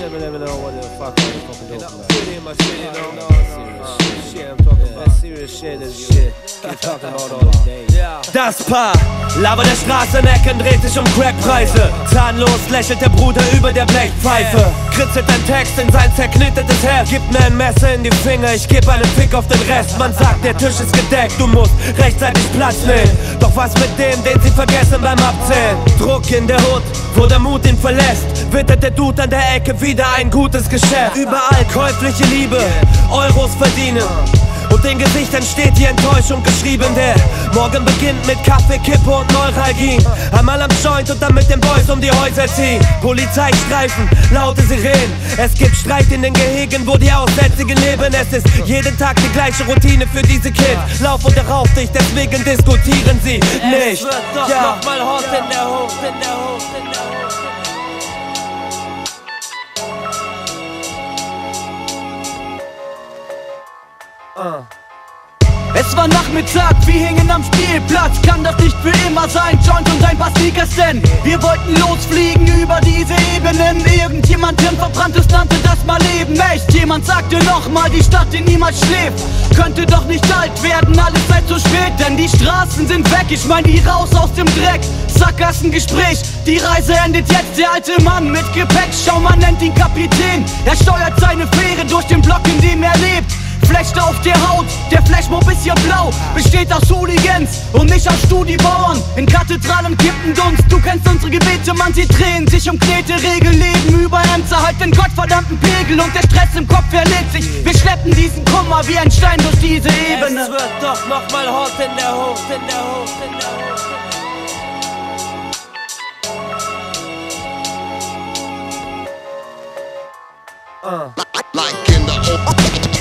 never, never know what the fuck I'm fucking talking about. Put in my shit, you know? No, no, serious shit. I'm talking about serious shit. That shit. Keep talking about all day. Yeah. Das Paar, Lava der Straßenecken dreht sich um Crackpreise. Zahnlos lächelt der Bruder über der Blechpfeife. Kritzelt ein Text in sein zerknittertes Herz. Gibt mir ein Messer in die Finger, ich geb einen Fick auf den Rest. Man sagt, der Tisch ist gedeckt, du musst rechtzeitig Platz nehmen. Doch was mit dem, den sie vergessen beim Abzählen? Druck in der Hut, wo der Mut ihn verlässt. Wittert der Dude an der Ecke wieder ein gutes Geschäft. Überall käufliche Liebe, Euros verdienen. Und den Gesichtern steht die Enttäuschung geschrieben, der morgen beginnt mit Kaffee, Kippe und Neuralgien. Einmal am Joint und dann mit den Boys um die Häuser ziehen. Polizeistreifen, laute Sirenen. Es gibt Streit in den Gehegen, wo die Aussätzigen leben. Es ist jeden Tag die gleiche Routine für diese Kids. Lauf und darauf dich, deswegen diskutieren sie nicht. Es wird doch Ja. noch mal hot in der Hoch, in der Hoch, in der Hoch. Es war Nachmittag, wir hingen am Spielplatz. Kann das nicht für immer sein, Joint und ein paar Sneakers denn? Wir wollten losfliegen über diese Ebenen. Irgendjemand Hirnverbranntes nannte das mal Leben. Echt, jemand sagte nochmal, die Stadt, die niemals schläft. Könnte doch nicht alt werden, alles sei zu spät, denn die Straßen sind weg. Ich mein, die raus aus dem Dreck. Sackgassengespräch, die Reise endet jetzt. Der alte Mann mit Gepäck, schau, man nennt ihn Kapitän. Er steuert Der Haut, der Flashmob ist hier blau? Besteht aus Hooligans und nicht aus Studibauern. In Kathedralen kippen Dunst, du kennst unsere Gebete Man sieht Tränen, sich um Knete, Regeln Leben über Ämter, halt den gottverdammten Pegel. Und der Stress im Kopf erlebt sich. Wir schleppen diesen Kummer wie ein Stein durch diese Ebene. Es wird doch noch mal hot in der Hoch, in der Hoch, in der Hoch. like in the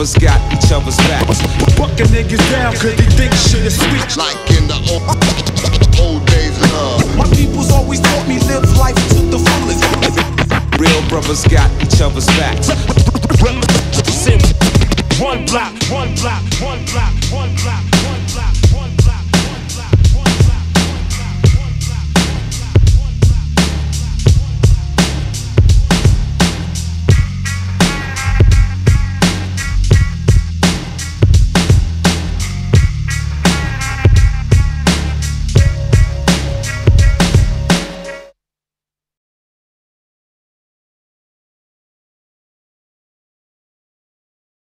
Real brothers got each other's backs. Bucking niggas down cause they think shit is sweet. Like in the old, old days of love. My people's always taught me live life to the fullest. Real brothers got each other's backs. One block, one block, one block, one block.